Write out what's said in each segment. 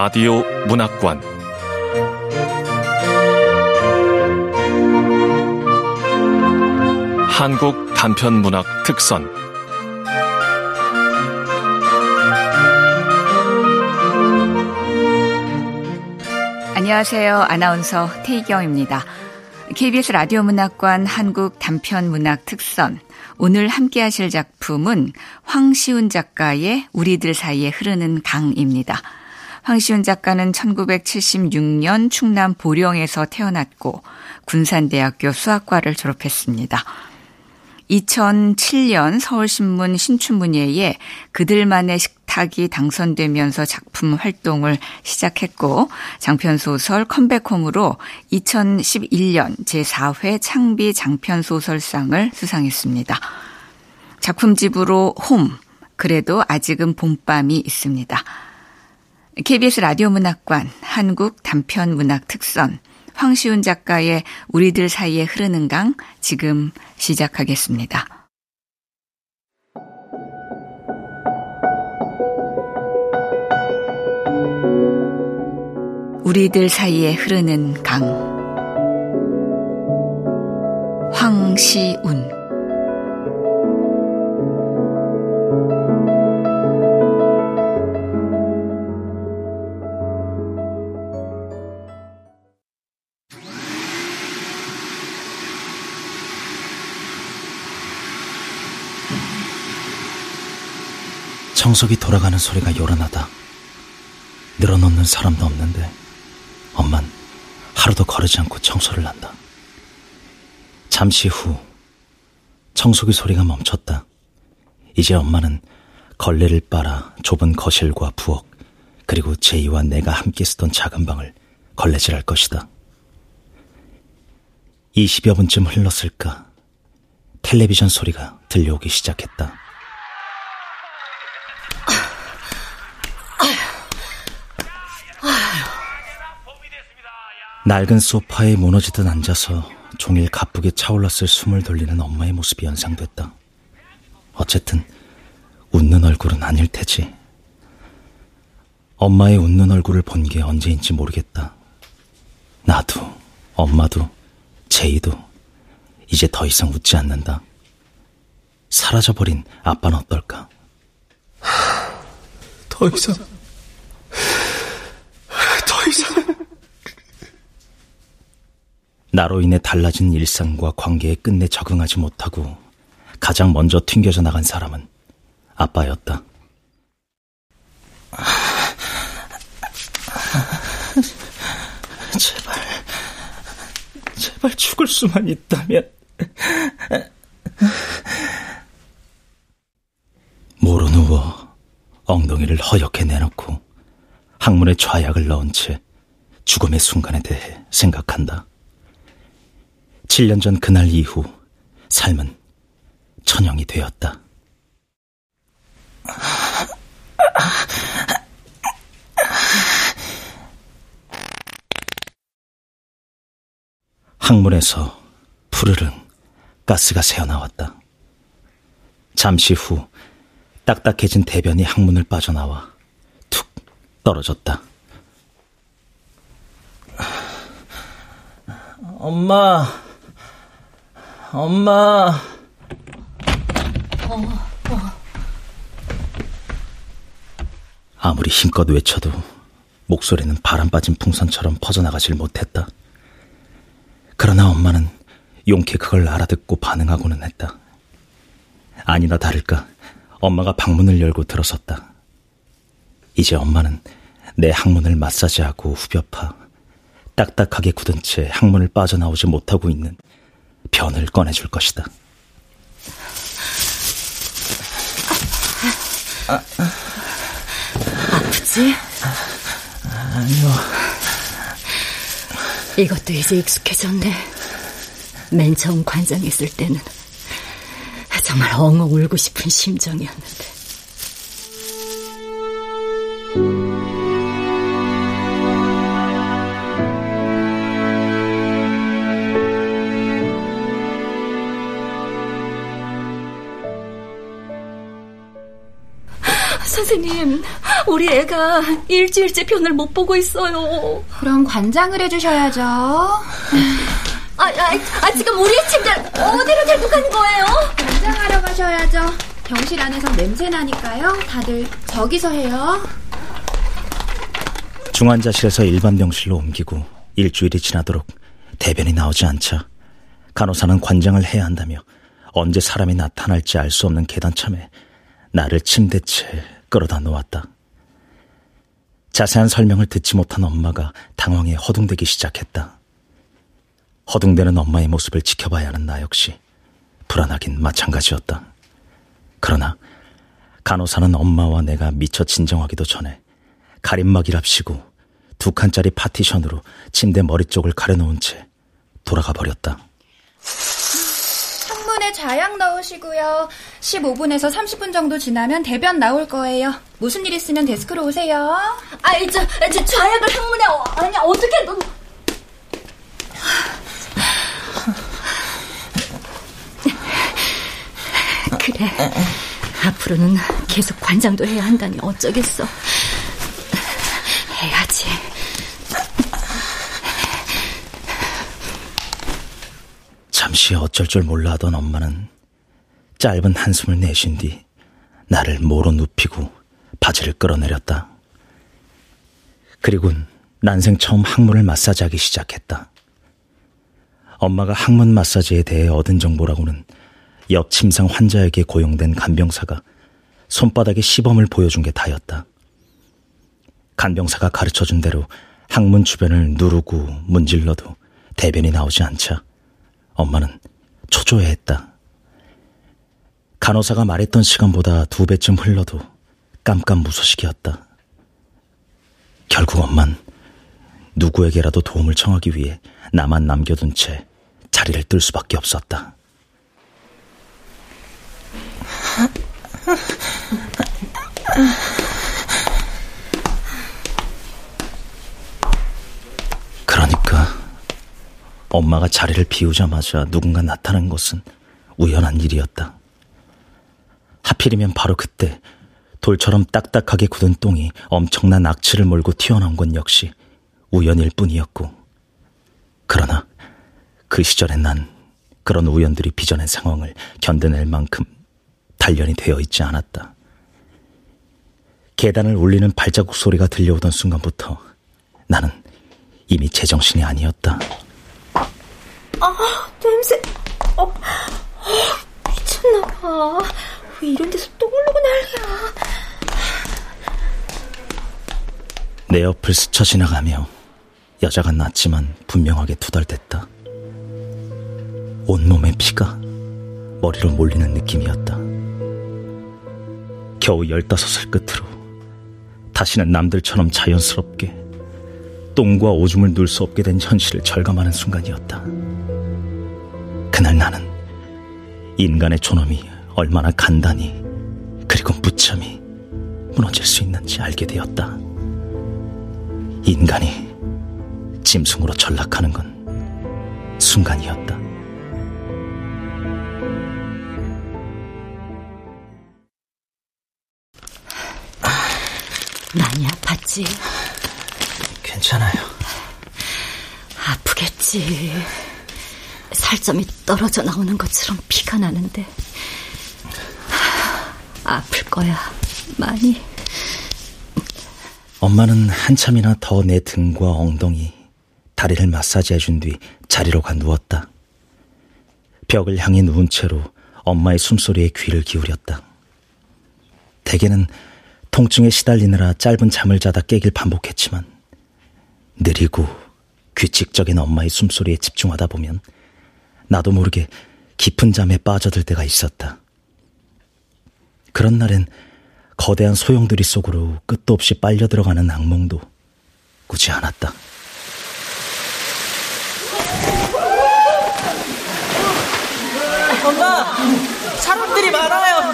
라디오 문학관 한국 단편 문학 특선 안녕하세요. 아나운서 태희경입니다. KBS 라디오 문학관 한국 단편 문학 특선 오늘 함께 하실 작품은 황시훈 작가의 우리들 사이에 흐르는 강입니다. 황시훈 작가는 1976년 충남 보령에서 태어났고 군산대학교 수학과를 졸업했습니다. 2007년 서울신문 신춘문예에 그들만의 식탁이 당선되면서 작품 활동을 시작했고 장편소설 컴백홈으로 2011년 제4회 창비 장편소설상을 수상했습니다. 작품집으로 홈, 그래도 아직은 봄밤이 있습니다. KBS 라디오 문학관 한국 단편 문학 특선 황시훈 작가의 우리들 사이에 흐르는 강 지금 시작하겠습니다. 우리들 사이에 흐르는 강 황시운 청소기 돌아가는 소리가 요란하다. 늘어놓는 사람도 없는데 엄만 하루도 거르지 않고 청소를 한다. 잠시 후 청소기 소리가 멈췄다. 이제 엄마는 걸레를 빨아 좁은 거실과 부엌 그리고 제이와 내가 함께 쓰던 작은 방을 걸레질할 것이다. 20여 분쯤 흘렀을까 텔레비전 소리가 들려오기 시작했다. 낡은 소파에 무너지듯 앉아서 종일 가쁘게 차올랐을 숨을 돌리는 엄마의 모습이 연상됐다. 어쨌든 웃는 얼굴은 아닐 테지. 엄마의 웃는 얼굴을 본 게 언제인지 모르겠다. 나도, 엄마도, 제이도 이제 더 이상 웃지 않는다. 사라져버린 아빠는 어떨까? 더 이상, 더 이상. 나로 인해 달라진 일상과 관계에 끝내 적응하지 못하고 가장 먼저 튕겨져 나간 사람은 아빠였다. 제발, 제발 죽을 수만 있다면. 모로 누워 엉덩이를 허옇게 내놓고 항문에 좌약을 넣은 채 죽음의 순간에 대해 생각한다. 7년 전 그날 이후 삶은 천영이 되었다. 항문에서 푸르릉 가스가 새어나왔다. 잠시 후 딱딱해진 대변이 항문을 빠져나와 툭 떨어졌다. 엄마, 엄마. 아무리 힘껏 외쳐도 목소리는 바람 빠진 풍선처럼 퍼져나가질 못했다. 그러나 엄마는 용케 그걸 알아듣고 반응하고는 했다. 아니나 다를까 엄마가 방문을 열고 들어섰다. 이제 엄마는 내 항문을 마사지하고 후벼파 딱딱하게 굳은 채 항문을 빠져나오지 못하고 있는 변을 꺼내줄 것이다. 아, 아프지? 아니요. 이것도 이제 익숙해졌네. 맨 처음 관장했을 때는 정말 엉엉 울고 싶은 심정이었는데. 우리 애가 일주일째 편을 못 보고 있어요. 그럼 관장을 해주셔야죠. 아, 아, 아 지금 우리 친들 어디로 데리고 가는 거예요? 관장하러 가셔야죠. 병실 안에서 냄새 나니까요. 다들 저기서 해요. 중환자실에서 일반 병실로 옮기고 일주일이 지나도록 대변이 나오지 않자 간호사는 관장을 해야 한다며 언제 사람이 나타날지 알 수 없는 계단참에 나를 침대채 끌어다 놓았다. 자세한 설명을 듣지 못한 엄마가 당황해 허둥대기 시작했다. 허둥대는 엄마의 모습을 지켜봐야 하는 나 역시 불안하긴 마찬가지였다. 그러나 간호사는 엄마와 내가 미처 진정하기도 전에 가림막이랍시고 두 칸짜리 파티션으로 침대 머리 쪽을 가려놓은 채 돌아가 버렸다. 자약 넣으시고요. 15분에서 30분 정도 지나면 대변 나올 거예요. 무슨 일 있으면 데스크로 오세요. 아이, 저, 저 자약을 항문에, 어, 아니, 어떻게 너. 그래. 앞으로는 계속 관장도 해야 한다니 어쩌겠어. 해야지. 잠시 어쩔 줄 몰라 하던 엄마는 짧은 한숨을 내쉰 뒤 나를 모로 눕히고 바지를 끌어내렸다. 그리곤 난생 처음 항문을 마사지하기 시작했다. 엄마가 항문 마사지에 대해 얻은 정보라고는 옆 침상 환자에게 고용된 간병사가 손바닥에 시범을 보여준 게 다였다. 간병사가 가르쳐준 대로 항문 주변을 누르고 문질러도 대변이 나오지 않자 엄마는 초조해했다. 간호사가 말했던 시간보다 두 배쯤 흘러도 깜깜무소식이었다. 결국 엄만 누구에게라도 도움을 청하기 위해 나만 남겨둔 채 자리를 뜰 수밖에 없었다. 그러니까 엄마가 자리를 비우자마자 누군가 나타난 것은 우연한 일이었다. 하필이면 바로 그때 돌처럼 딱딱하게 굳은 똥이 엄청난 악취를 몰고 튀어나온 건 역시 우연일 뿐이었고. 그러나 그 시절에 난 그런 우연들이 빚어낸 상황을 견뎌낼 만큼 단련이 되어 있지 않았다. 계단을 울리는 발자국 소리가 들려오던 순간부터 나는 이미 제정신이 아니었다. 아, 냄새. 어, 어 미쳤나봐. 왜 이런 데서 똥 흘리고 난리야. 내 옆을 스쳐 지나가며 여자가 낮지만 분명하게 투덜댔다. 온몸의 피가 머리로 몰리는 느낌이었다. 겨우 열다섯을 끝으로 다시는 남들처럼 자연스럽게 똥과 오줌을 누를 수 없게 된 현실을 절감하는 순간이었다. 그날 나는 인간의 존엄이 얼마나 간단히 그리고 무참히 무너질 수 있는지 알게 되었다. 인간이 짐승으로 전락하는 건 순간이었다. 많이 아팠지? 괜찮아요. 아프겠지. 살점이 떨어져 나오는 것처럼 피가 나는데. 아플 거야. 많이. 엄마는 한참이나 더 내 등과 엉덩이, 다리를 마사지해 준 뒤 자리로 가 누웠다. 벽을 향해 누운 채로 엄마의 숨소리에 귀를 기울였다. 대개는 통증에 시달리느라 짧은 잠을 자다 깨길 반복했지만 느리고 규칙적인 엄마의 숨소리에 집중하다 보면 나도 모르게 깊은 잠에 빠져들 때가 있었다. 그런 날엔 거대한 소용돌이 속으로 끝도 없이 빨려 들어가는 악몽도 꾸지 않았다. 엄마! 사람들이 많아요!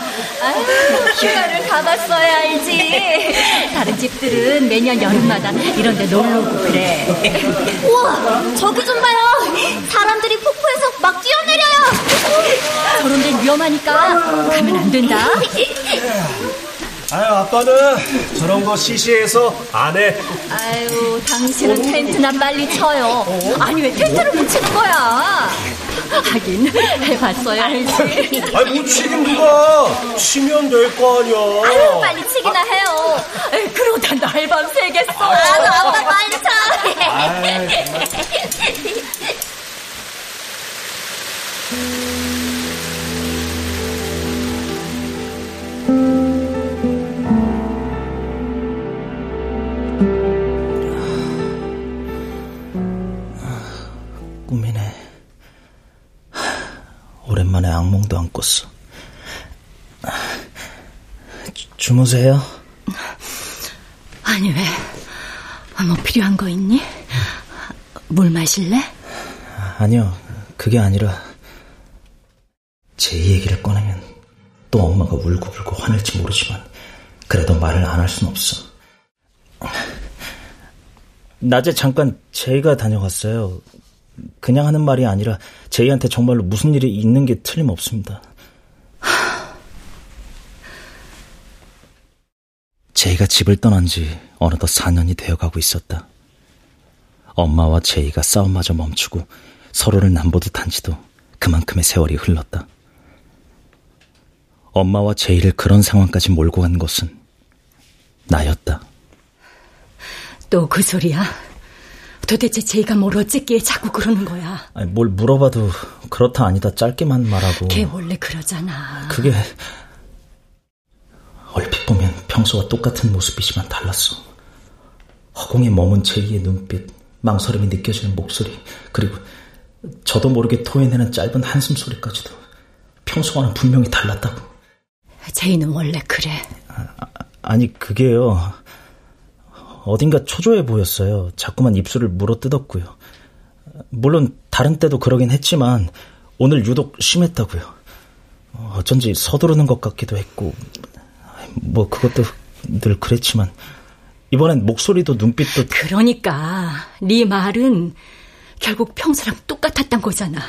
휴가를 가봤어야 알지. 다른 집들은 매년 여름마다 이런 데 놀러 오고 그래. 우와, 저기 좀 봐요. 사람들이 폭포에서 막 뛰어내려요. 저런 데는 위험하니까 가면 안 된다. 아유, 아빠는 저런 거 시시해서 안 해. 아유, 당신은 텐트나 빨리 쳐요. 아니, 왜 텐트를 붙이는 거야? 하긴, 해봤어야 알지. 아니, 뭐 치긴 누가. 치면 될 거 아니야. 아유, 빨리 치기나 해요. 에이, 그러다 날밤 새겠어. 나도 아빠 빨리 쳐. 꿈이네. 오랜만에 악몽도 안 꿨어. 주, 주무세요? 아니, 왜? 뭐 필요한 거 있니? 물 마실래? 아니요, 그게 아니라 제 얘기를 꺼내면 또 엄마가 울고불고 화낼지 모르지만 그래도 말을 안 할 순 없어. 낮에 잠깐 제이가 다녀갔어요. 그냥 하는 말이 아니라 제이한테 정말로 무슨 일이 있는 게 틀림없습니다. 제이가 집을 떠난 지 어느덧 4년이 되어가고 있었다. 엄마와 제이가 싸움마저 멈추고 서로를 남보듯 한 지도 그만큼의 세월이 흘렀다. 엄마와 제이를 그런 상황까지 몰고 간 것은 나였다. 또 그 소리야? 도대체 제이가 뭘 어쨌기에 자꾸 그러는 거야? 아니, 뭘 물어봐도 그렇다 아니다 짧게만 말하고. 걔 원래 그러잖아. 그게 얼핏 보면 평소와 똑같은 모습이지만 달랐어. 허공에 머문 제이의 눈빛, 망설임이 느껴지는 목소리, 그리고 저도 모르게 토해내는 짧은 한숨 소리까지도 평소와는 분명히 달랐다고. 제이는 원래 그래. 아 니, 그게요. 어딘가 초조해 보였어요. 자꾸만 입술을 물어 뜯었고요. 물론 다른 때도 그러긴 했지만 오늘 유독 심했다고요. 어쩐지 서두르는 것 같기도 했고 뭐 그것도 늘 그랬지만 이번엔 목소리도 눈빛도 그러니까 네 말은 결국 평소랑 똑같았단 거잖아.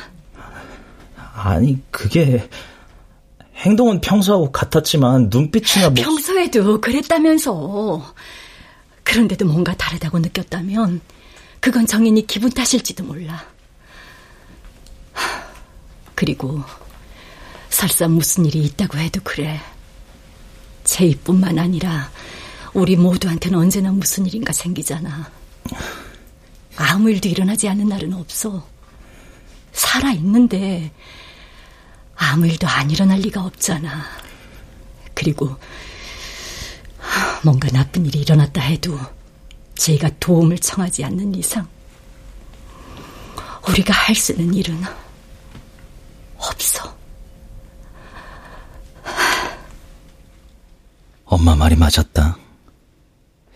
아니 그게 행동은 평소하고 같았지만 눈빛이나 목... 평소에도 그랬다면서 그런데도 뭔가 다르다고 느꼈다면 그건 정인이 기분 탓일지도 몰라. 그리고 설사 무슨 일이 있다고 해도 그래. 제이뿐만 아니라 우리 모두한테는 언제나 무슨 일인가 생기잖아. 아무 일도 일어나지 않는 날은 없어. 살아 있는데 아무 일도 안 일어날 리가 없잖아. 그리고 뭔가 나쁜 일이 일어났다 해도 제가 도움을 청하지 않는 이상 우리가 할 수 있는 일은 없어. 엄마 말이 맞았다.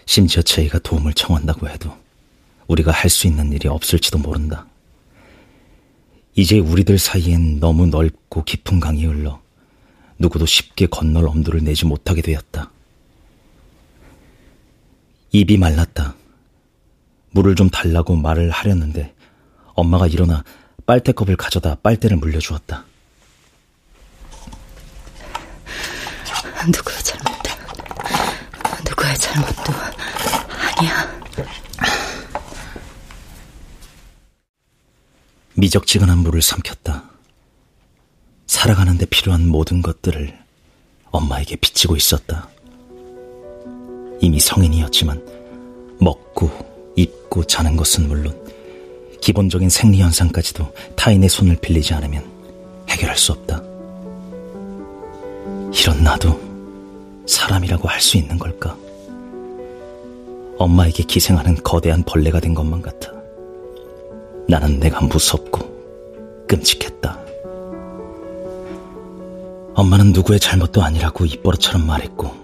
심지어 제이가 도움을 청한다고 해도 우리가 할 수 있는 일이 없을지도 모른다. 이제 우리들 사이엔 너무 넓고 깊은 강이 흘러 누구도 쉽게 건널 엄두를 내지 못하게 되었다. 입이 말랐다. 물을 좀 달라고 말을 하려는데 엄마가 일어나 빨대컵을 가져다 빨대를 물려주었다. 누구의 잘못도, 누구의 잘못도 아니야. 미적지근한 물을 삼켰다. 살아가는데 필요한 모든 것들을 엄마에게 비치고 있었다. 이미 성인이었지만 먹고 입고 자는 것은 물론 기본적인 생리 현상까지도 타인의 손을 빌리지 않으면 해결할 수 없다. 이런 나도 사람이라고 할 수 있는 걸까? 엄마에게 기생하는 거대한 벌레가 된 것만 같아. 나는 내가 무섭고 끔찍했다. 엄마는 누구의 잘못도 아니라고 입버릇처럼 말했고,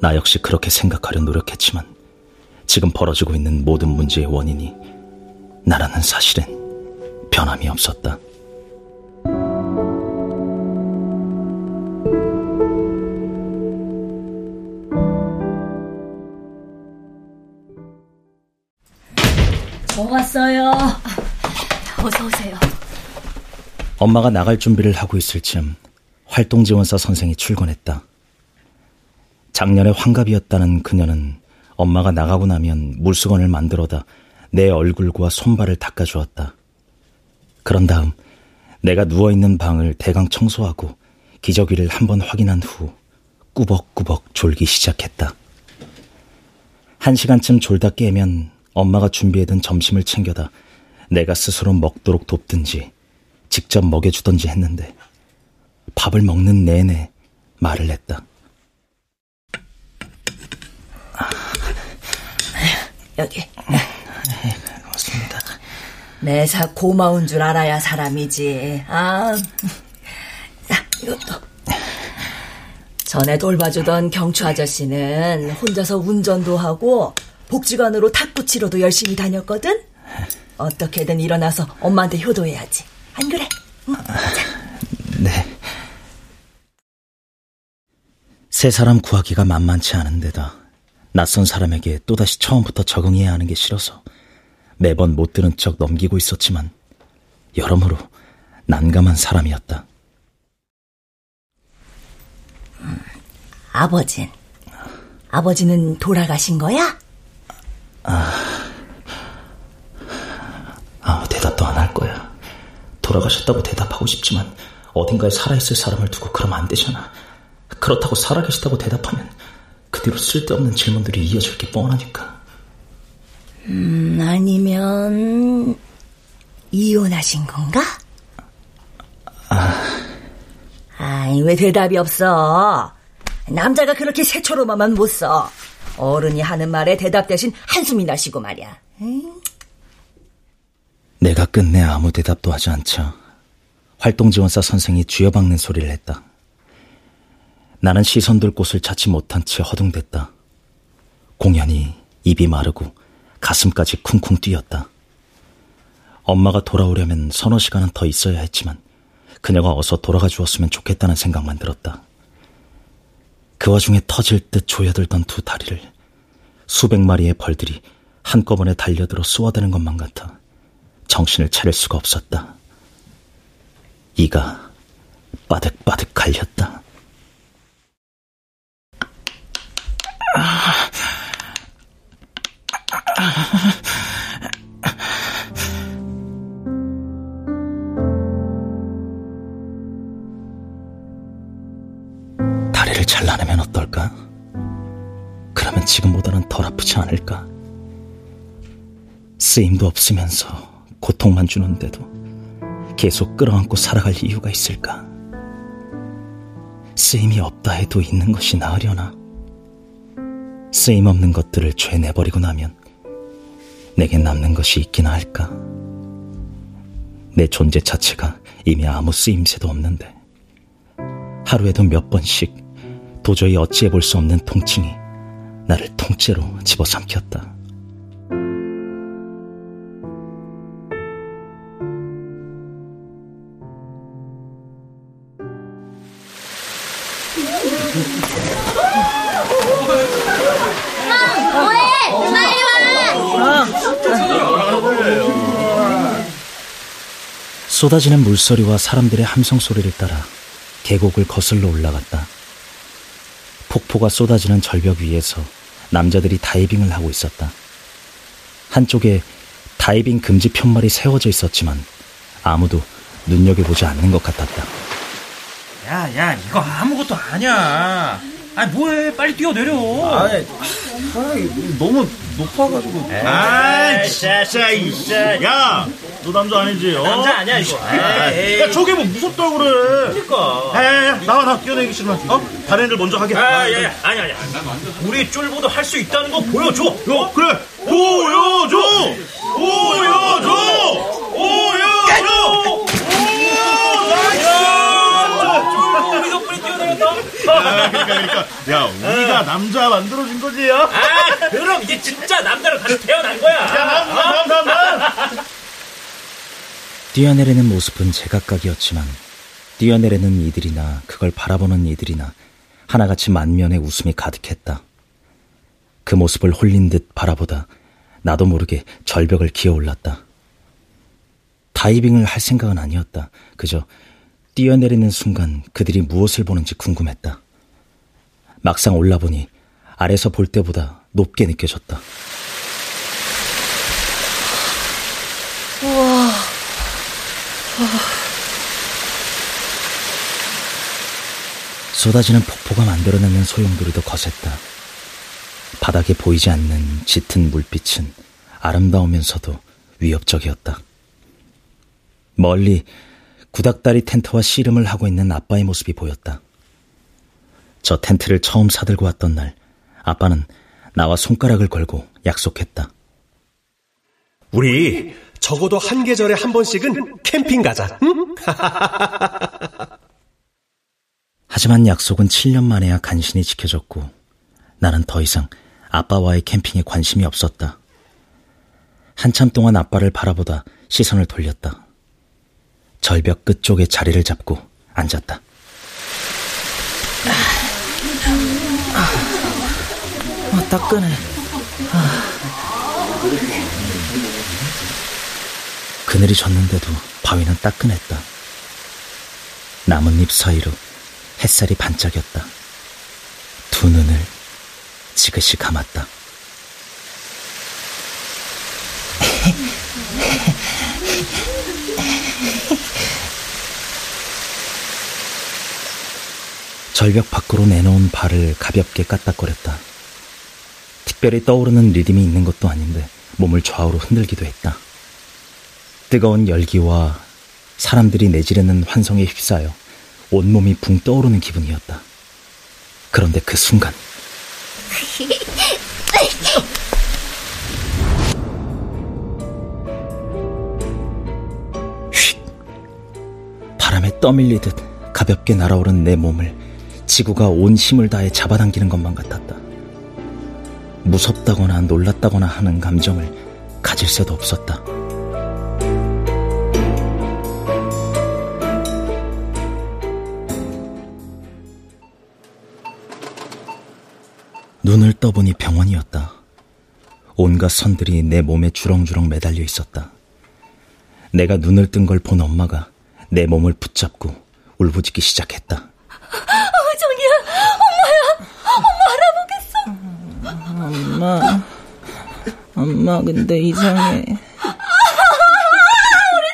나 역시 그렇게 생각하려 노력했지만, 지금 벌어지고 있는 모든 문제의 원인이 나라는 사실은 변함이 없었다. 엄마가 나갈 준비를 하고 있을 즈음 활동지원사 선생이 출근했다. 작년에 환갑이었다는 그녀는 엄마가 나가고 나면 물수건을 만들어다 내 얼굴과 손발을 닦아주었다. 그런 다음 내가 누워있는 방을 대강 청소하고 기저귀를 한번 확인한 후 꾸벅꾸벅 졸기 시작했다. 한 시간쯤 졸다 깨면 엄마가 준비해둔 점심을 챙겨다 내가 스스로 먹도록 돕든지 직접 먹여주던지 했는데 밥을 먹는 내내 말을 했다. 여기. 고맙습니다. 매사 고마운 줄 알아야 사람이지. 아, 자, 이것도. 전에 돌봐주던 경추 아저씨는 혼자서 운전도 하고 복지관으로 탁구 치러도 열심히 다녔거든? 어떻게든 일어나서 엄마한테 효도해야지. 안 그래? 응. 네. 새 사람 구하기가 만만치 않은 데다 낯선 사람에게 또다시 처음부터 적응해야 하는 게 싫어서 매번 못 들은 척 넘기고 있었지만 여러모로 난감한 사람이었다. 아버진. 아버지는 돌아가신 거야? 아무 대답도 안 할 거야. 돌아가셨다고 대답하고 싶지만 어딘가에 살아있을 사람을 두고 그러면 안 되잖아. 그렇다고 살아계시다고 대답하면 그 뒤로 쓸데없는 질문들이 이어질 게 뻔하니까. 음, 아니면 이혼하신 건가? 아이, 왜 대답이 없어? 남자가 그렇게 새초롬하면 못 써. 어른이 하는 말에 대답 대신 한숨이 나시고 말이야. 응? 내가 끝내 아무 대답도 하지 않자 활동지원사 선생이 쥐어박는 소리를 했다. 나는 시선 둘 곳을 찾지 못한 채 허둥댔다. 공연히 입이 마르고 가슴까지 쿵쿵 뛰었다. 엄마가 돌아오려면 서너 시간은 더 있어야 했지만 그녀가 어서 돌아가 주었으면 좋겠다는 생각만 들었다. 그 와중에 터질 듯 조여들던 두 다리를 수백 마리의 벌들이 한꺼번에 달려들어 쏘아대는 것만 같아 정신을 차릴 수가 없었다. 이가 빠득빠득 갈렸다. 다리를 잘라내면 어떨까? 그러면 지금보다는 덜 아프지 않을까? 쓰임도 없으면서 고통만 주는데도 계속 끌어안고 살아갈 이유가 있을까? 쓰임이 없다 해도 있는 것이 나으려나? 쓰임 없는 것들을 죄 내버리고 나면 내게 남는 것이 있기나 할까? 내 존재 자체가 이미 아무 쓰임새도 없는데 하루에도 몇 번씩 도저히 어찌해 볼 수 없는 통증이 나를 통째로 집어삼켰다. 쏟아지는 물소리와 사람들의 함성 소리를 따라 계곡을 거슬러 올라갔다. 폭포가 쏟아지는 절벽 위에서 남자들이 다이빙을 하고 있었다. 한쪽에 다이빙 금지 편말이 세워져 있었지만 아무도 눈여겨보지 않는 것 같았다. 야, 야, 이거 아무것도 아니야. 아, 뭐해? 빨리 뛰어내려. 아이, 너무 높아가지고. 아, 진짜, 이씨. 야, 너 남자 아니지? 어? 남자 아니야, 이거. 에이. 야, 저게 뭐 무섭다고 그래. 그니까. 야, 야, 야, 나와, 나 뛰어내기 싫으면. 어? 다른 애들 먼저 하게. 아, 야, 야, 아니, 아니. 우리 쫄보도 할 수 있다는 거 보여줘. 어, 그래. 보여줘! 보여줘! 보여줘! 덕분에 뛰어내렸다. 야, 그러니까, 그러니까. 야, 우리가 남자 만들어준 거지, 야? 아, 그럼 이제 진짜 남자로 다시 태어난 거야. 다음, 다음, 다음, 다음. 뛰어내리는 모습은 제각각이었지만 뛰어내리는 이들이나 그걸 바라보는 이들이나 하나같이 만면에 웃음이 가득했다. 그 모습을 홀린 듯 바라보다 나도 모르게 절벽을 기어 올랐다. 다이빙을 할 생각은 아니었다. 그저 뛰어내리는 순간 그들이 무엇을 보는지 궁금했다. 막상 올라보니 아래서 볼 때보다 높게 느껴졌다. 우와. 쏟아지는 폭포가 만들어내는 소용돌이 도 거셌다. 바닥에 보이지 않는 짙은 물빛은 아름다우면서도 위협적이었다. 멀리 구닥다리 텐트와 씨름을 하고 있는 아빠의 모습이 보였다. 저 텐트를 처음 사들고 왔던 날, 아빠는 나와 손가락을 걸고 약속했다. 우리 적어도 한 계절에 한 번씩은 캠핑 가자. 응? 하지만 약속은 7년 만에야 간신히 지켜졌고 나는 더 이상 아빠와의 캠핑에 관심이 없었다. 한참 동안 아빠를 바라보다 시선을 돌렸다. 절벽 끝쪽에 자리를 잡고 앉았다. 아, 아 따끈해. 아. 그늘이 졌는데도 바위는 따끈했다. 나뭇잎 사이로 햇살이 반짝였다. 두 눈을 지그시 감았다. 절벽 밖으로 내놓은 발을 가볍게 까딱거렸다. 특별히 떠오르는 리듬이 있는 것도 아닌데 몸을 좌우로 흔들기도 했다. 뜨거운 열기와 사람들이 내지르는 환성에 휩싸여 온몸이 붕 떠오르는 기분이었다. 그런데 그 순간 휙 바람에 떠밀리듯 가볍게 날아오른 내 몸을 지구가 온 힘을 다해 잡아당기는 것만 같았다. 무섭다거나 놀랐다거나 하는 감정을 가질 새도 없었다. 눈을 떠보니 병원이었다. 온갖 선들이 내 몸에 주렁주렁 매달려 있었다. 내가 눈을 뜬 걸 본 엄마가 내 몸을 붙잡고 울부짖기 시작했다. 어, 정이야, 엄마. 엄마, 근데 이상해. 우리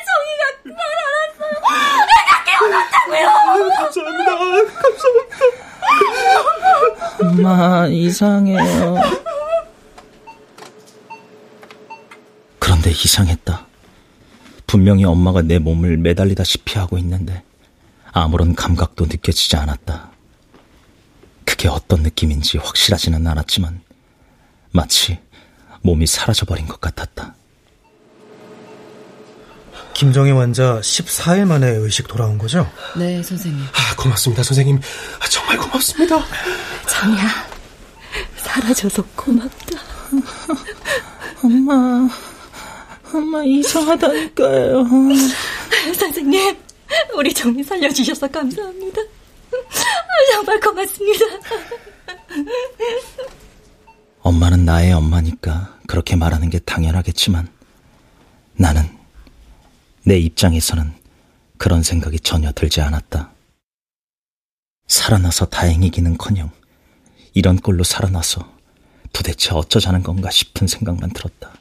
정이가 날 알았어요. 내가 깨어났다고요. 감사합니다. 감사합니다. 엄마 이상해요. 그런데 이상했다. 분명히 엄마가 내 몸을 매달리다시피 하고 있는데 아무런 감각도 느껴지지 않았다. 그게 어떤 느낌인지 확실하지는 않았지만 마치 몸이 사라져버린 것 같았다. 김정희 환자 14일 만에 의식 돌아온 거죠? 네, 선생님. 아, 고맙습니다, 선생님. 아, 정말 고맙습니다. 정이야, 사라져서 고맙다. 엄마, 엄마 이상하다니까요. 선생님, 우리 정이 살려주셔서 감사합니다. 정말 고맙습니다. 엄마는 나의 엄마니까 그렇게 말하는 게 당연하겠지만 나는 내 입장에서는 그런 생각이 전혀 들지 않았다. 살아나서 다행이기는 커녕 이런 꼴로 살아나서 도대체 어쩌자는 건가 싶은 생각만 들었다.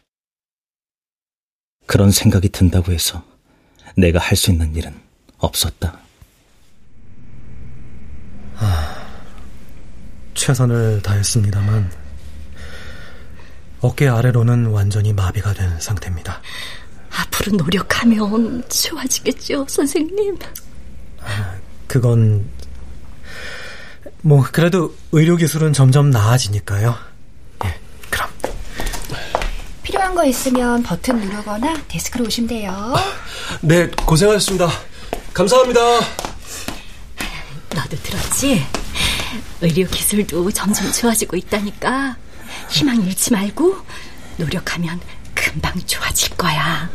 그런 생각이 든다고 해서 내가 할 수 있는 일은 없었다. 아, 최선을 다했습니다만 어깨 아래로는 완전히 마비가 된 상태입니다. 앞으로 노력하면 좋아지겠죠, 선생님. 아, 그건 뭐 그래도 의료 기술은 점점 나아지니까요. 예, 그럼 필요한 거 있으면 버튼 누르거나 데스크로 오시면 돼요. 네, 고생하셨습니다. 감사합니다. 너도 들었지? 의료 기술도 점점 좋아지고 있다니까. 희망 잃지 말고 노력하면 금방 좋아질 거야.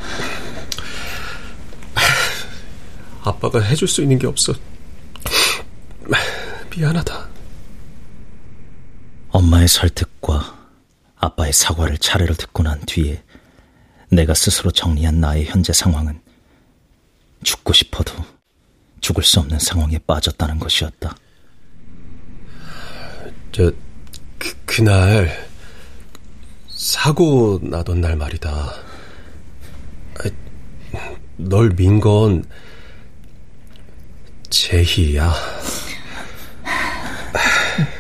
아빠가 해줄 수 있는 게 없어. 미안하다. 엄마의 설득과 아빠의 사과를 차례로 듣고 난 뒤에 내가 스스로 정리한 나의 현재 상황은 죽고 싶어도 죽을 수 없는 상황에 빠졌다는 것이었다. 저, 그, 그날, 사고 나던 날 말이다. 널 민 건, 제희야.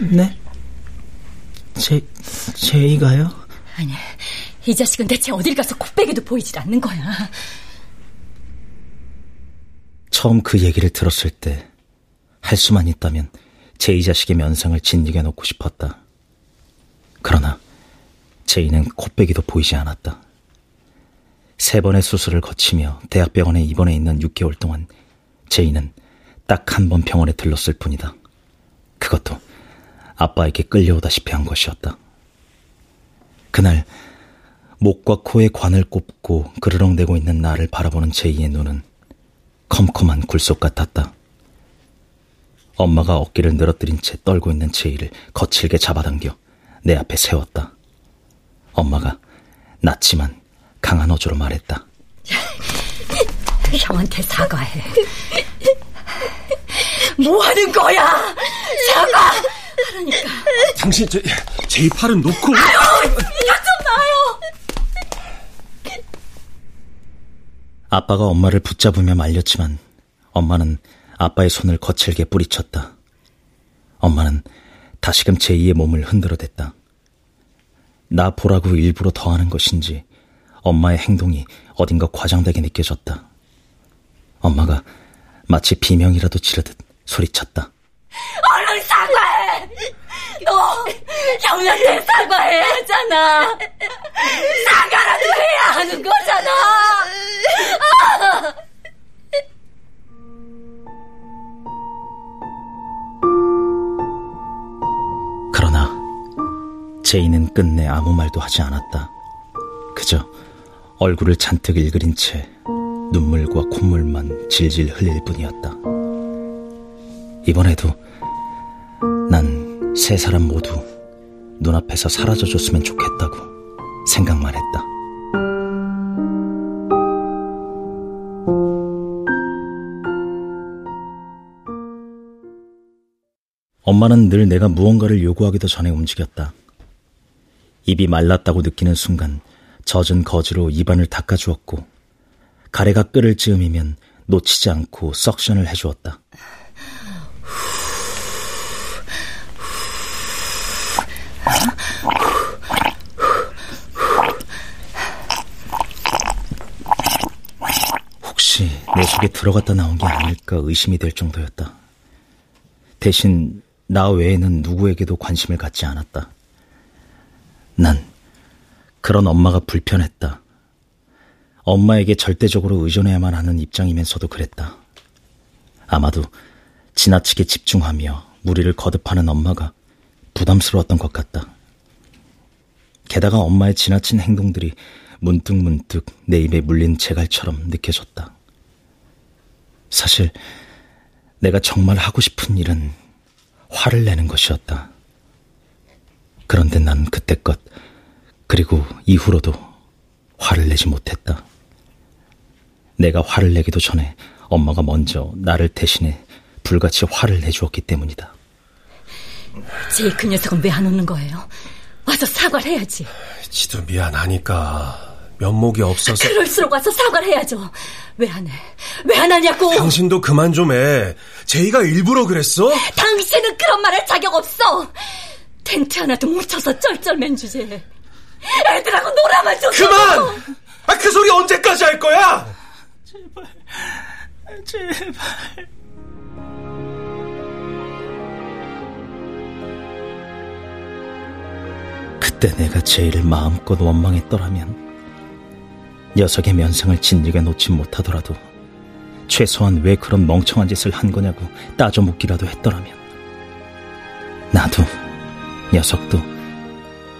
네? 제, 제이가요? 아니, 이 자식은 대체 어딜 가서 코빼기도 보이질 않는 거야. 처음 그 얘기를 들었을 때, 할 수만 있다면 제이 자식의 면상을 진지게 놓고 싶었다. 그러나, 제이는 코빼기도 보이지 않았다. 세 번의 수술을 거치며 대학병원에 입원해 있는 6개월 동안 제이는 딱 한 번 병원에 들렀을 뿐이다. 그것도 아빠에게 끌려오다시피 한 것이었다. 그날 목과 코에 관을 꼽고 그르렁대고 있는 나를 바라보는 제이의 눈은 컴컴한 굴속 같았다. 엄마가 어깨를 늘어뜨린 채 떨고 있는 제이를 거칠게 잡아당겨 내 앞에 세웠다. 엄마가 낮지만 강한 어조로 말했다. 형한테 사과해. 뭐 하는 거야? 사과! 하라니까. 당신, 제, 제이 팔은 놓고. 아유, 이거 좀 놔요! 아빠가 엄마를 붙잡으며 말렸지만 엄마는 아빠의 손을 거칠게 뿌리쳤다. 엄마는 다시금 제이의 몸을 흔들어댔다. 나 보라고 일부러 더하는 것인지 엄마의 행동이 어딘가 과장되게 느껴졌다. 엄마가 마치 비명이라도 지르듯 소리쳤다. 얼른 사과해! 너 형한테 사과해야 하잖아! 사과라도 해야 하는 거잖아! 아! 그러나 제이는 끝내 아무 말도 하지 않았다. 그저 얼굴을 잔뜩 일그린 채 눈물과 콧물만 질질 흘릴 뿐이었다. 이번에도 난 세 사람 모두 눈앞에서 사라져줬으면 좋겠다고 생각만 했다. 엄마는 늘 내가 무언가를 요구하기도 전에 움직였다. 입이 말랐다고 느끼는 순간 젖은 거즈로 입안을 닦아주었고 가래가 끓을 즈음이면 놓치지 않고 석션을 해주었다. 혹시 내 속에 들어갔다 나온 게 아닐까 의심이 될 정도였다. 대신 나 외에는 누구에게도 관심을 갖지 않았다. 난 그런 엄마가 불편했다. 엄마에게 절대적으로 의존해야만 하는 입장이면서도 그랬다. 아마도 지나치게 집중하며 무리를 거듭하는 엄마가 부담스러웠던 것 같다. 게다가 엄마의 지나친 행동들이 문득문득 내 입에 물린 재갈처럼 느껴졌다. 사실 내가 정말 하고 싶은 일은 화를 내는 것이었다. 그런데 난 그때껏 그리고 이후로도 화를 내지 못했다. 내가 화를 내기도 전에 엄마가 먼저 나를 대신해 불같이 화를 내주었기 때문이다. 제이 그 녀석은 왜 안 오는 거예요? 와서 사과를 해야지. 지도 미안하니까 면목이 없어서. 그럴수록 와서 사과를 해야죠. 왜 안 해? 왜 안 하냐고! 당신도 그만 좀 해. 제이가 일부러 그랬어? 당신은 그런 말할 자격 없어! 텐트 하나도 뭉쳐서 쩔쩔맨 주제. 애들하고 놀아만 좀. 그만! 아, 그 소리 언제까지 할 거야? 제발, 제발. 그때 내가 제이를 마음껏 원망했더라면 녀석의 면상을 진리게 놓지 못하더라도 최소한 왜 그런 멍청한 짓을 한 거냐고 따져 묻기라도 했더라면 나도 녀석도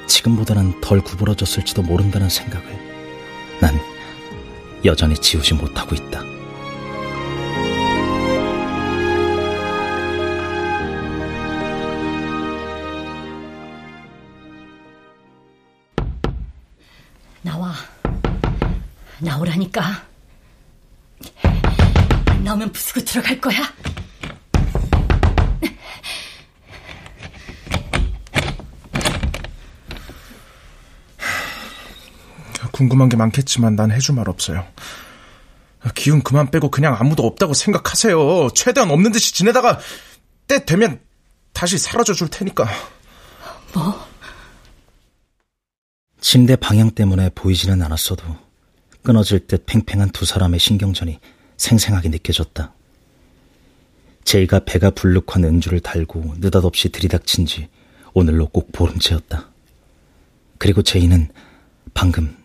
지금보다는 덜 구부러졌을지도 모른다는 생각을 난 여전히 지우지 못하고 있다. 나와. 나오라니까. 안 나오면 부수고 들어갈 거야. 궁금한 게 많겠지만 난 해줄 말 없어요. 기운 그만 빼고 그냥 아무도 없다고 생각하세요. 최대한 없는 듯이 지내다가 때 되면 다시 사라져 줄 테니까. 뭐? 침대 방향 때문에 보이지는 않았어도 끊어질 듯 팽팽한 두 사람의 신경전이 생생하게 느껴졌다. 제이가 배가 불룩한 은주를 달고 느닷없이 들이닥친 지 오늘로 꼭 보름째였다. 그리고 제이는 방금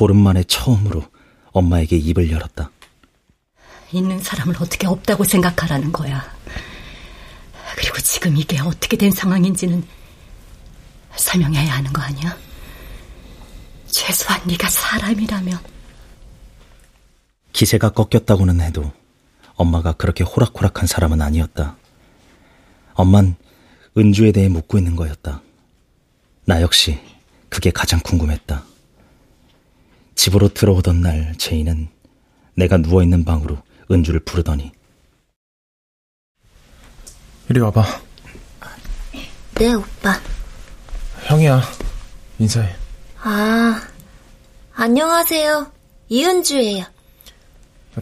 보름 만에 처음으로 엄마에게 입을 열었다. 있는 사람을 어떻게 없다고 생각하라는 거야. 그리고 지금 이게 어떻게 된 상황인지는 설명해야 하는 거 아니야? 최소한 네가 사람이라면. 기세가 꺾였다고는 해도 엄마가 그렇게 호락호락한 사람은 아니었다. 엄만 은주에 대해 묻고 있는 거였다. 나 역시 그게 가장 궁금했다. 집으로 들어오던 날 제이는 내가 누워있는 방으로 은주를 부르더니 이리 와봐. 네, 오빠. 형이야. 인사해. 아, 안녕하세요. 이은주예요.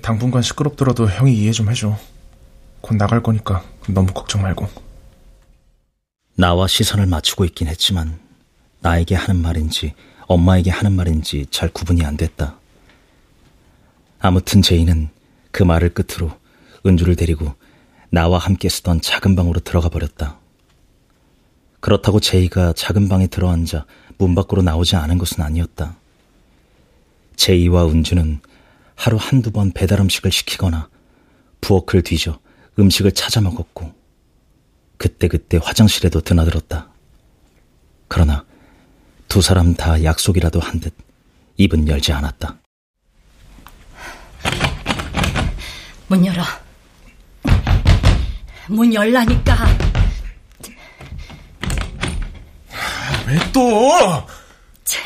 당분간 시끄럽더라도 형이 이해 좀 해줘. 곧 나갈 거니까 너무 걱정 말고. 나와 시선을 맞추고 있긴 했지만 나에게 하는 말인지 엄마에게 하는 말인지 잘 구분이 안 됐다. 아무튼 제이는 그 말을 끝으로 은주를 데리고 나와 함께 쓰던 작은 방으로 들어가 버렸다. 그렇다고 제이가 작은 방에 들어앉아 문 밖으로 나오지 않은 것은 아니었다. 제이와 은주는 하루 한두 번 배달 음식을 시키거나 부엌을 뒤져 음식을 찾아 먹었고 그때그때 화장실에도 드나들었다. 그러나 두 사람 다 약속이라도 한 듯 입은 열지 않았다. 문 열어. 문 열라니까. 왜 또? 쟤,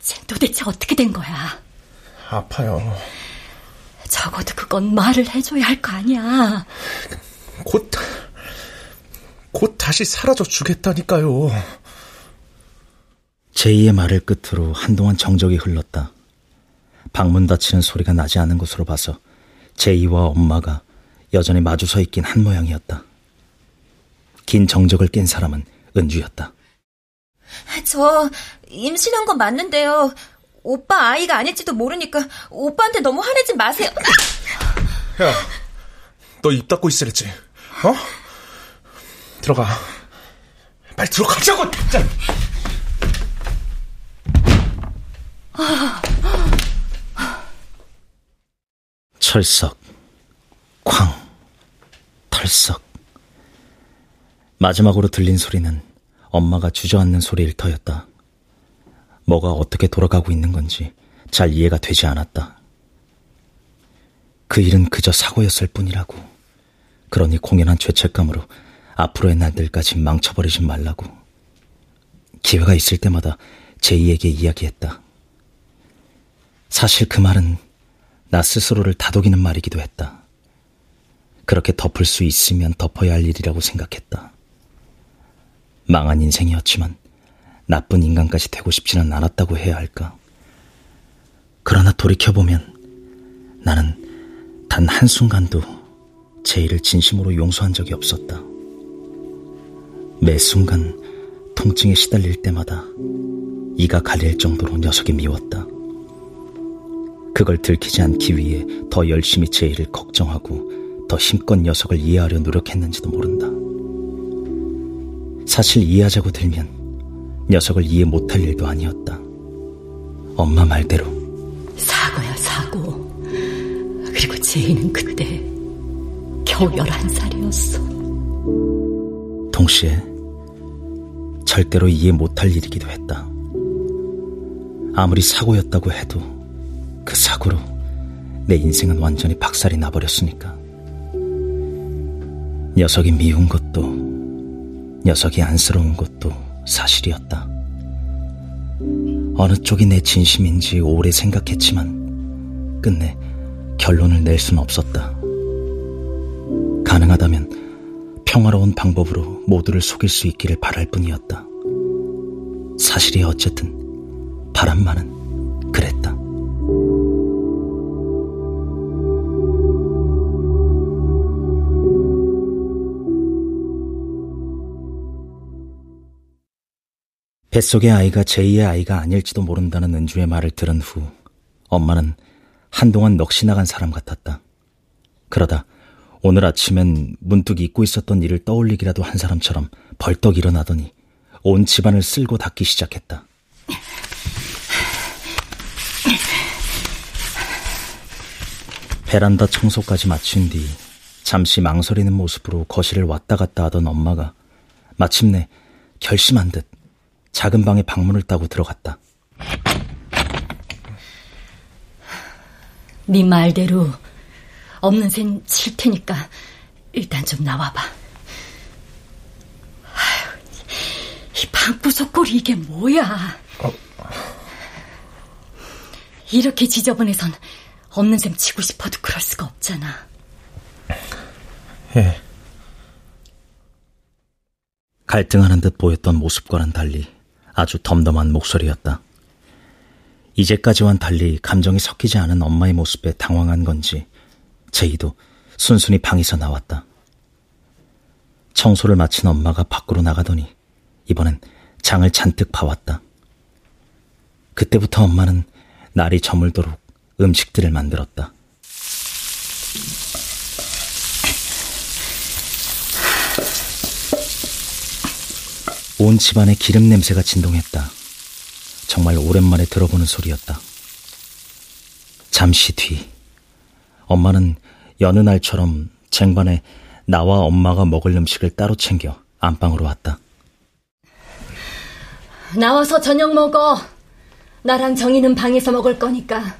쟤 도대체 어떻게 된 거야? 아파요. 적어도 그건 말을 해줘야 할 거 아니야. 곧, 곧 다시 사라져 주겠다니까요. 제이의 말을 끝으로 한동안 정적이 흘렀다. 방문 닫히는 소리가 나지 않은 것으로 봐서 제이와 엄마가 여전히 마주 서 있긴 한 모양이었다. 긴 정적을 깬 사람은 은주였다. 저 임신한 건 맞는데요. 오빠 아이가 아닐지도 모르니까 오빠한테 너무 화내지 마세요. 야, 너 입 닫고 있으랬지? 어? 들어가. 빨리 들어가자고! 진짜. 철석, 쾅, 털썩. 마지막으로 들린 소리는 엄마가 주저앉는 소리 일 터였다. 뭐가 어떻게 돌아가고 있는 건지 잘 이해가 되지 않았다. 그 일은 그저 사고였을 뿐이라고. 그러니 공연한 죄책감으로 앞으로의 날들까지 망쳐버리지 말라고. 기회가 있을 때마다 제이에게 이야기했다. 사실 그 말은 나 스스로를 다독이는 말이기도 했다. 그렇게 덮을 수 있으면 덮어야 할 일이라고 생각했다. 망한 인생이었지만 나쁜 인간까지 되고 싶지는 않았다고 해야 할까. 그러나 돌이켜보면 나는 단 한순간도 제이를 진심으로 용서한 적이 없었다. 매 순간 통증에 시달릴 때마다 이가 갈릴 정도로 녀석이 미웠다. 그걸 들키지 않기 위해 더 열심히 제이를 걱정하고 더 힘껏 녀석을 이해하려 노력했는지도 모른다. 사실 이해하자고 들면 녀석을 이해 못할 일도 아니었다. 엄마 말대로. 사고야, 사고. 그리고 제이는 그때 겨우 11살이었어. 동시에 절대로 이해 못할 일이기도 했다. 아무리 사고였다고 해도 그 사고로 내 인생은 완전히 박살이 나버렸으니까. 녀석이 미운 것도, 녀석이 안쓰러운 것도 사실이었다. 어느 쪽이 내 진심인지 오래 생각했지만, 끝내 결론을 낼 수는 없었다. 가능하다면 평화로운 방법으로 모두를 속일 수 있기를 바랄 뿐이었다. 사실이 어쨌든 바람만은 뱃속의 아이가 제2의 아이가 아닐지도 모른다는 은주의 말을 들은 후 엄마는 한동안 넋이 나간 사람 같았다. 그러다 오늘 아침엔 문득 잊고 있었던 일을 떠올리기라도 한 사람처럼 벌떡 일어나더니 온 집안을 쓸고 닦기 시작했다. 베란다 청소까지 마친 뒤 잠시 망설이는 모습으로 거실을 왔다 갔다 하던 엄마가 마침내 결심한 듯 작은 방에 방문을 따고 들어갔다. 네 말대로 없는 셈 칠 테니까 일단 좀 나와봐. 아휴, 이 방구석 꼴이 이게 뭐야? 어. 이렇게 지저분해선 없는 셈 치고 싶어도 그럴 수가 없잖아. 예. 갈등하는 듯 보였던 모습과는 달리 아주 덤덤한 목소리였다. 이제까지와는 달리 감정이 섞이지 않은 엄마의 모습에 당황한 건지 제이도 순순히 방에서 나왔다. 청소를 마친 엄마가 밖으로 나가더니 이번엔 장을 잔뜩 봐왔다. 그때부터 엄마는 날이 저물도록 음식들을 만들었다. 온 집안에 기름 냄새가 진동했다. 정말 오랜만에 들어보는 소리였다. 잠시 뒤, 엄마는 여느 날처럼 쟁반에 나와 엄마가 먹을 음식을 따로 챙겨 안방으로 왔다. 나와서 저녁 먹어. 나랑 정이는 방에서 먹을 거니까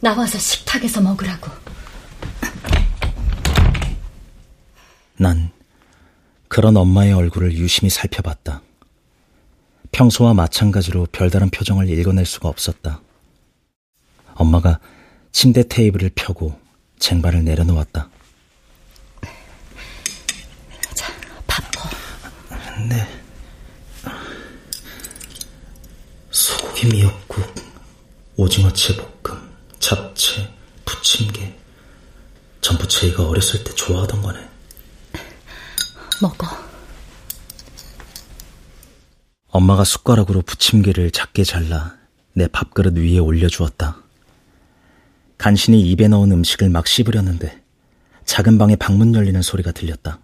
나와서 식탁에서 먹으라고. 난 그런 엄마의 얼굴을 유심히 살펴봤다. 평소와 마찬가지로 별다른 표정을 읽어낼 수가 없었다. 엄마가 침대 테이블을 펴고 쟁반을 내려놓았다. 자, 밥퍼. 네. 소고기 미역국, 오징어채 볶음, 잡채, 부침개. 전부 제이가 어렸을 때 좋아하던 거네. 먹어. 엄마가 숟가락으로 부침개를 작게 잘라 내 밥그릇 위에 올려주었다. 간신히 입에 넣은 음식을 막 씹으려는데 작은 방에 방문 열리는 소리가 들렸다.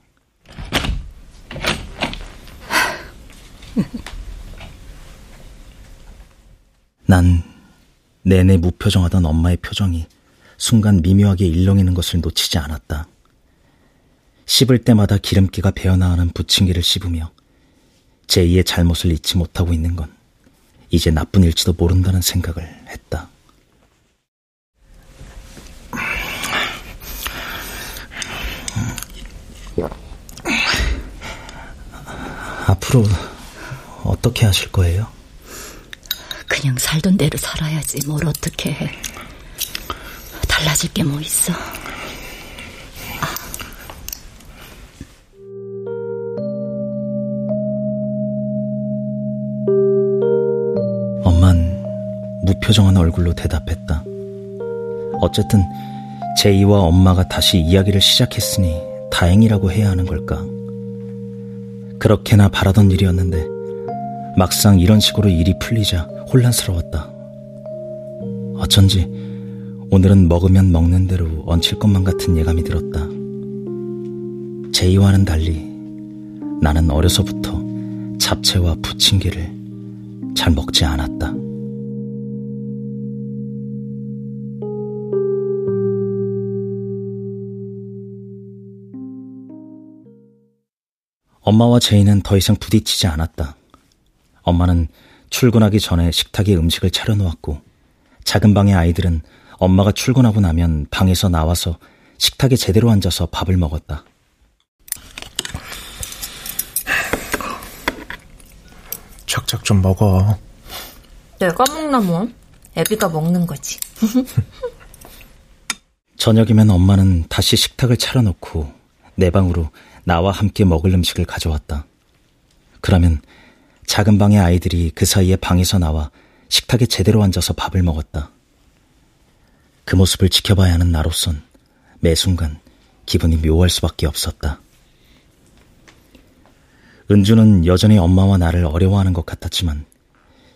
난 내내 무표정하던 엄마의 표정이 순간 미묘하게 일렁이는 것을 놓치지 않았다. 씹을 때마다 기름기가 배어나가는 부침개를 씹으며 제2의 잘못을 잊지 못하고 있는 건 이제 나쁜 일지도 모른다는 생각을 했다. 앞으로 어떻게 하실 거예요? 그냥 살던 대로 살아야지 뭘 어떻게 해. 달라질 게 뭐 있어. 무표정한 얼굴로 대답했다. 어쨌든 제이와 엄마가 다시 이야기를 시작했으니 다행이라고 해야 하는 걸까? 그렇게나 바라던 일이었는데 막상 이런 식으로 일이 풀리자 혼란스러웠다. 어쩐지 오늘은 먹으면 먹는 대로 얹힐 것만 같은 예감이 들었다. 제이와는 달리 나는 어려서부터 잡채와 부침개를 잘 먹지 않았다. 엄마와 제이는 더 이상 부딪히지 않았다. 엄마는 출근하기 전에 식탁에 음식을 차려놓았고 작은 방의 아이들은 엄마가 출근하고 나면 방에서 나와서 식탁에 제대로 앉아서 밥을 먹었다. 착착 좀 먹어. 내가 먹나 뭐? 애비가 먹는 거지. 저녁이면 엄마는 다시 식탁을 차려놓고 내 방으로 나와 함께 먹을 음식을 가져왔다. 그러면 작은 방의 아이들이 그 사이에 방에서 나와 식탁에 제대로 앉아서 밥을 먹었다. 그 모습을 지켜봐야 하는 나로선 매 순간 기분이 묘할 수밖에 없었다. 은주는 여전히 엄마와 나를 어려워하는 것 같았지만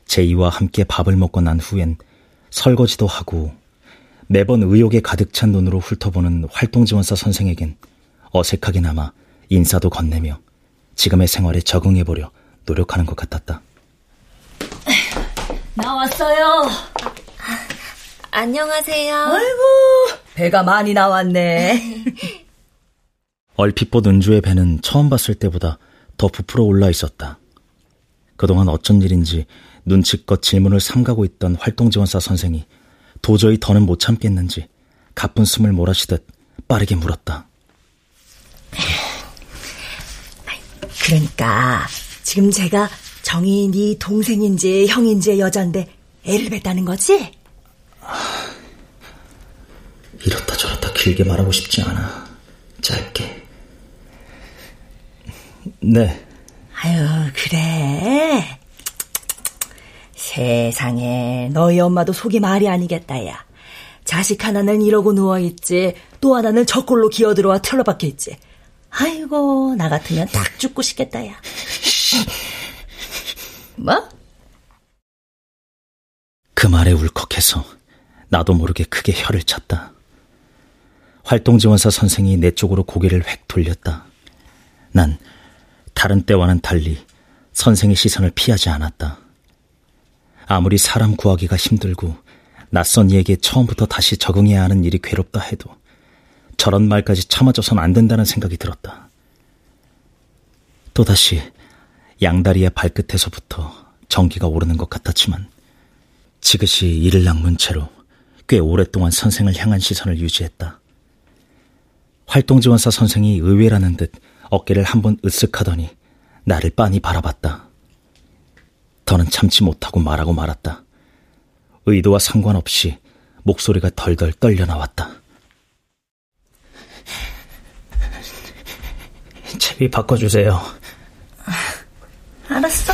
제이와 함께 밥을 먹고 난 후엔 설거지도 하고 매번 의욕에 가득 찬 눈으로 훑어보는 활동지원사 선생에겐 어색하게나마 인사도 건네며 지금의 생활에 적응해보려 노력하는 것 같았다. 나왔어요. 안녕하세요. 아이고, 배가 많이 나왔네. 얼핏 본 은주의 배는 처음 봤을 때보다 더 부풀어 올라 있었다. 그동안 어쩐 일인지 눈치껏 질문을 삼가고 있던 활동지원사 선생이 도저히 더는 못 참겠는지 가쁜 숨을 몰아쉬듯 빠르게 물었다. 그러니까 지금 제가 정이 네 동생인지 형인지 여잔데 애를 뱉다는 거지? 이렇다 저렇다 길게 말하고 싶지 않아. 짧게. 네. 아유, 그래. 세상에, 너희 엄마도 속이 말이 아니겠다, 야. 자식 하나는 이러고 누워있지, 또 하나는 저꼴로 기어들어와 틀어박혀 있지. 아이고, 나 같으면 딱 죽고 싶겠다, 야. 뭐? 그 말에 울컥해서 나도 모르게 크게 혀를 찼다. 활동지원사 선생이 내 쪽으로 고개를 획 돌렸다. 난 다른 때와는 달리 선생의 시선을 피하지 않았다. 아무리 사람 구하기가 힘들고 낯선 이에게 처음부터 다시 적응해야 하는 일이 괴롭다 해도 저런 말까지 참아줘선 안 된다는 생각이 들었다. 또다시 양다리의 발끝에서부터 전기가 오르는 것 같았지만 지그시 이를 낚문 채로 꽤 오랫동안 선생을 향한 시선을 유지했다. 활동지원사 선생이 의외라는 듯 어깨를 한 번 으쓱하더니 나를 빤히 바라봤다. 더는 참지 못하고 말하고 말았다. 의도와 상관없이 목소리가 덜덜 떨려 나왔다. 채비 바꿔주세요. 알았어.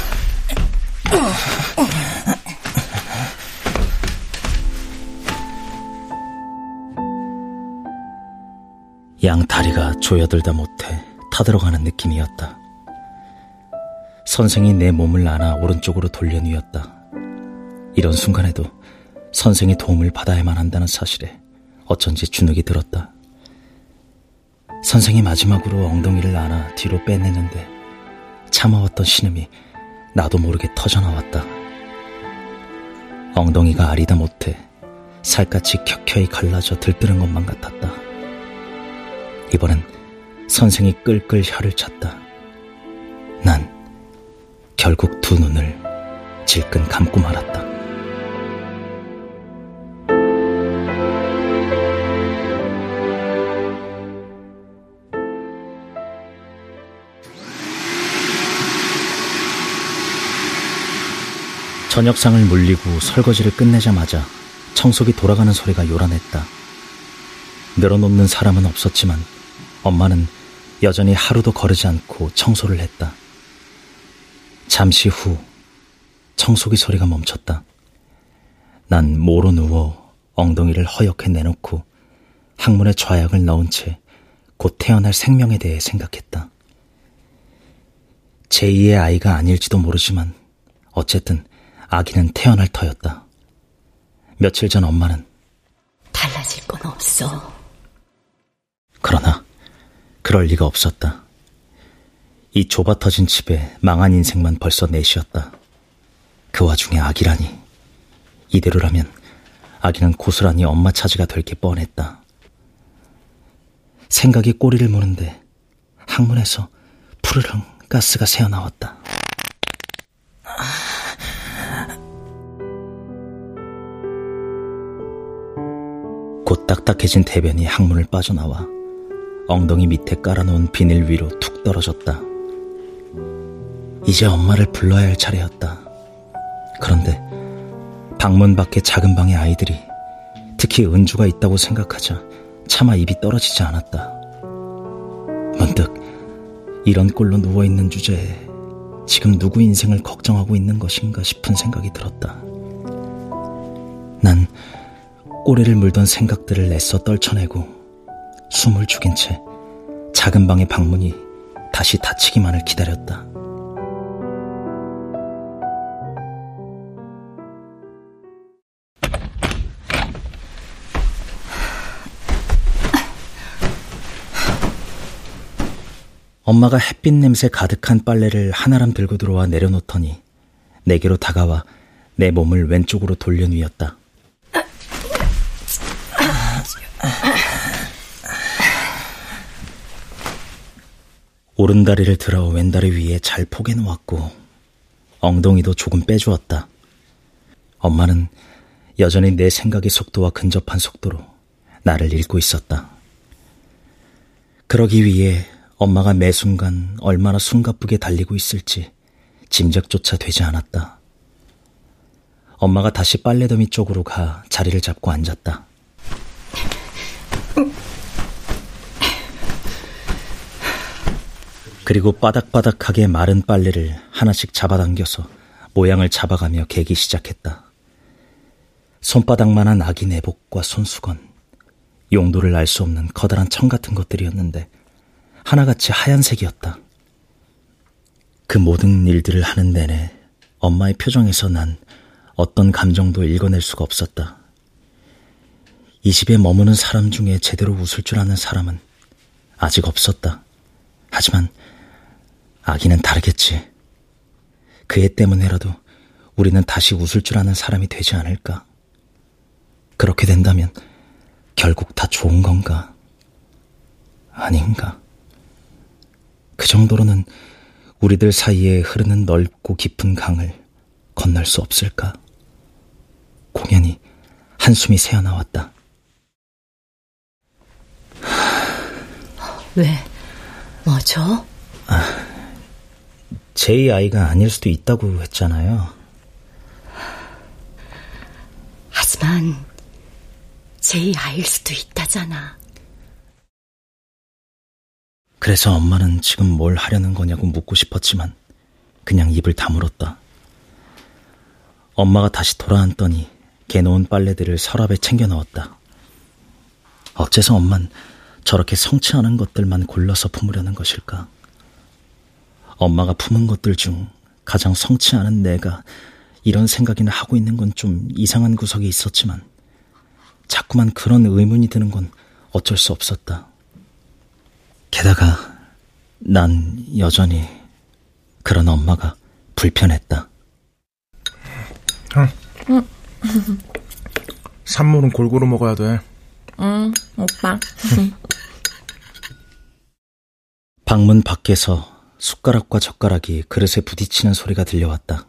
양 다리가 조여들다 못해 타들어가는 느낌이었다. 선생이 내 몸을 안아 오른쪽으로 돌려 누였다. 이런 순간에도 선생의 도움을 받아야만 한다는 사실에 어쩐지 주눅이 들었다. 선생이 마지막으로 엉덩이를 안아 뒤로 빼내는데 참아왔던 신음이 나도 모르게 터져나왔다. 엉덩이가 아리다 못해 살갗이 켜켜이 갈라져 들뜨는 것만 같았다. 이번엔 선생이 끌끌 혀를 찼다. 난 결국 두 눈을 질끈 감고 말았다. 저녁상을 물리고 설거지를 끝내자마자 청소기 돌아가는 소리가 요란했다. 늘어놓는 사람은 없었지만 엄마는 여전히 하루도 거르지 않고 청소를 했다. 잠시 후 청소기 소리가 멈췄다. 난 모로 누워 엉덩이를 허옇게 내놓고 항문에 좌약을 넣은 채 곧 태어날 생명에 대해 생각했다. 제2의 아이가 아닐지도 모르지만 어쨌든 아기는 태어날 터였다. 며칠 전 엄마는 달라질 건 없어. 그러나 그럴 리가 없었다. 이 좁아터진 집에 망한 인생만 벌써 넷이었다. 그 와중에 아기라니. 이대로라면 아기는 고스란히 엄마 차지가 될 게 뻔했다. 생각이 꼬리를 무는데 항문에서 푸르릉 가스가 새어나왔다. 곧 딱딱해진 대변이 항문을 빠져나와 엉덩이 밑에 깔아놓은 비닐 위로 툭 떨어졌다. 이제 엄마를 불러야 할 차례였다. 그런데 방문 밖에 작은 방에 아이들이 특히 은주가 있다고 생각하자 차마 입이 떨어지지 않았다. 문득 이런 꼴로 누워있는 주제에 지금 누구 인생을 걱정하고 있는 것인가 싶은 생각이 들었다. 난 꼬리를 물던 생각들을 애써 떨쳐내고 숨을 죽인 채 작은 방의 방문이 다시 닫히기만을 기다렸다. 엄마가 햇빛 냄새 가득한 빨래를 하나람 들고 들어와 내려놓더니 내게로 다가와 내 몸을 왼쪽으로 돌려 뉘었다. 오른 다리를 들어 왼 다리 위에 잘 포개 놓았고 엉덩이도 조금 빼주었다. 엄마는 여전히 내 생각의 속도와 근접한 속도로 나를 읽고 있었다. 그러기 위해 엄마가 매 순간 얼마나 숨가쁘게 달리고 있을지 짐작조차 되지 않았다. 엄마가 다시 빨래더미 쪽으로 가 자리를 잡고 앉았다. 그리고 바닥바닥하게 마른 빨래를 하나씩 잡아당겨서 모양을 잡아가며 개기 시작했다. 손바닥만한 아기 내복과 손수건, 용도를 알 수 없는 커다란 청 같은 것들이었는데 하나같이 하얀색이었다. 그 모든 일들을 하는 내내 엄마의 표정에서 난 어떤 감정도 읽어낼 수가 없었다. 이 집에 머무는 사람 중에 제대로 웃을 줄 아는 사람은 아직 없었다. 하지만 아기는 다르겠지. 그 애 때문에라도 우리는 다시 웃을 줄 아는 사람이 되지 않을까. 그렇게 된다면 결국 다 좋은 건가? 아닌가? 그 정도로는 우리들 사이에 흐르는 넓고 깊은 강을 건널 수 없을까? 공연히 한숨이 새어나왔다. 왜? 뭐죠? 아, 제이 아이가 아닐 수도 있다고 했잖아요. 하지만 제이 아이일 수도 있다잖아. 그래서 엄마는 지금 뭘 하려는 거냐고 묻고 싶었지만 그냥 입을 다물었다. 엄마가 다시 돌아앉더니 개놓은 빨래들을 서랍에 챙겨 넣었다. 어째서 엄만 저렇게 성치 않은 것들만 골라서 품으려는 것일까? 엄마가 품은 것들 중 가장 성치 않은 내가 이런 생각이나 하고 있는 건 좀 이상한 구석이 있었지만 자꾸만 그런 의문이 드는 건 어쩔 수 없었다. 게다가 난 여전히 그런 엄마가 불편했다. 응. 응. 산물은 골고루 먹어야 돼. 응, 오빠. 방문 밖에서 숟가락과 젓가락이 그릇에 부딪히는 소리가 들려왔다.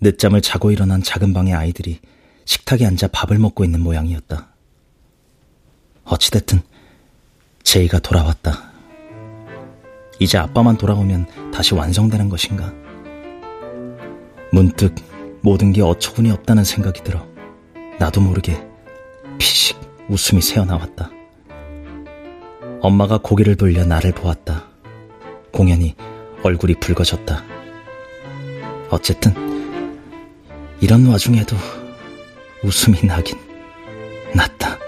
늦잠을 자고 일어난 작은 방의 아이들이 식탁에 앉아 밥을 먹고 있는 모양이었다. 어찌됐든 제이가 돌아왔다. 이제 아빠만 돌아오면 다시 완성되는 것인가? 문득 모든 게 어처구니 없다는 생각이 들어 나도 모르게 피식 웃음이 새어나왔다. 엄마가 고개를 돌려 나를 보았다. 공연히 얼굴이 붉어졌다. 어쨌든 이런 와중에도 웃음이 나긴 났다.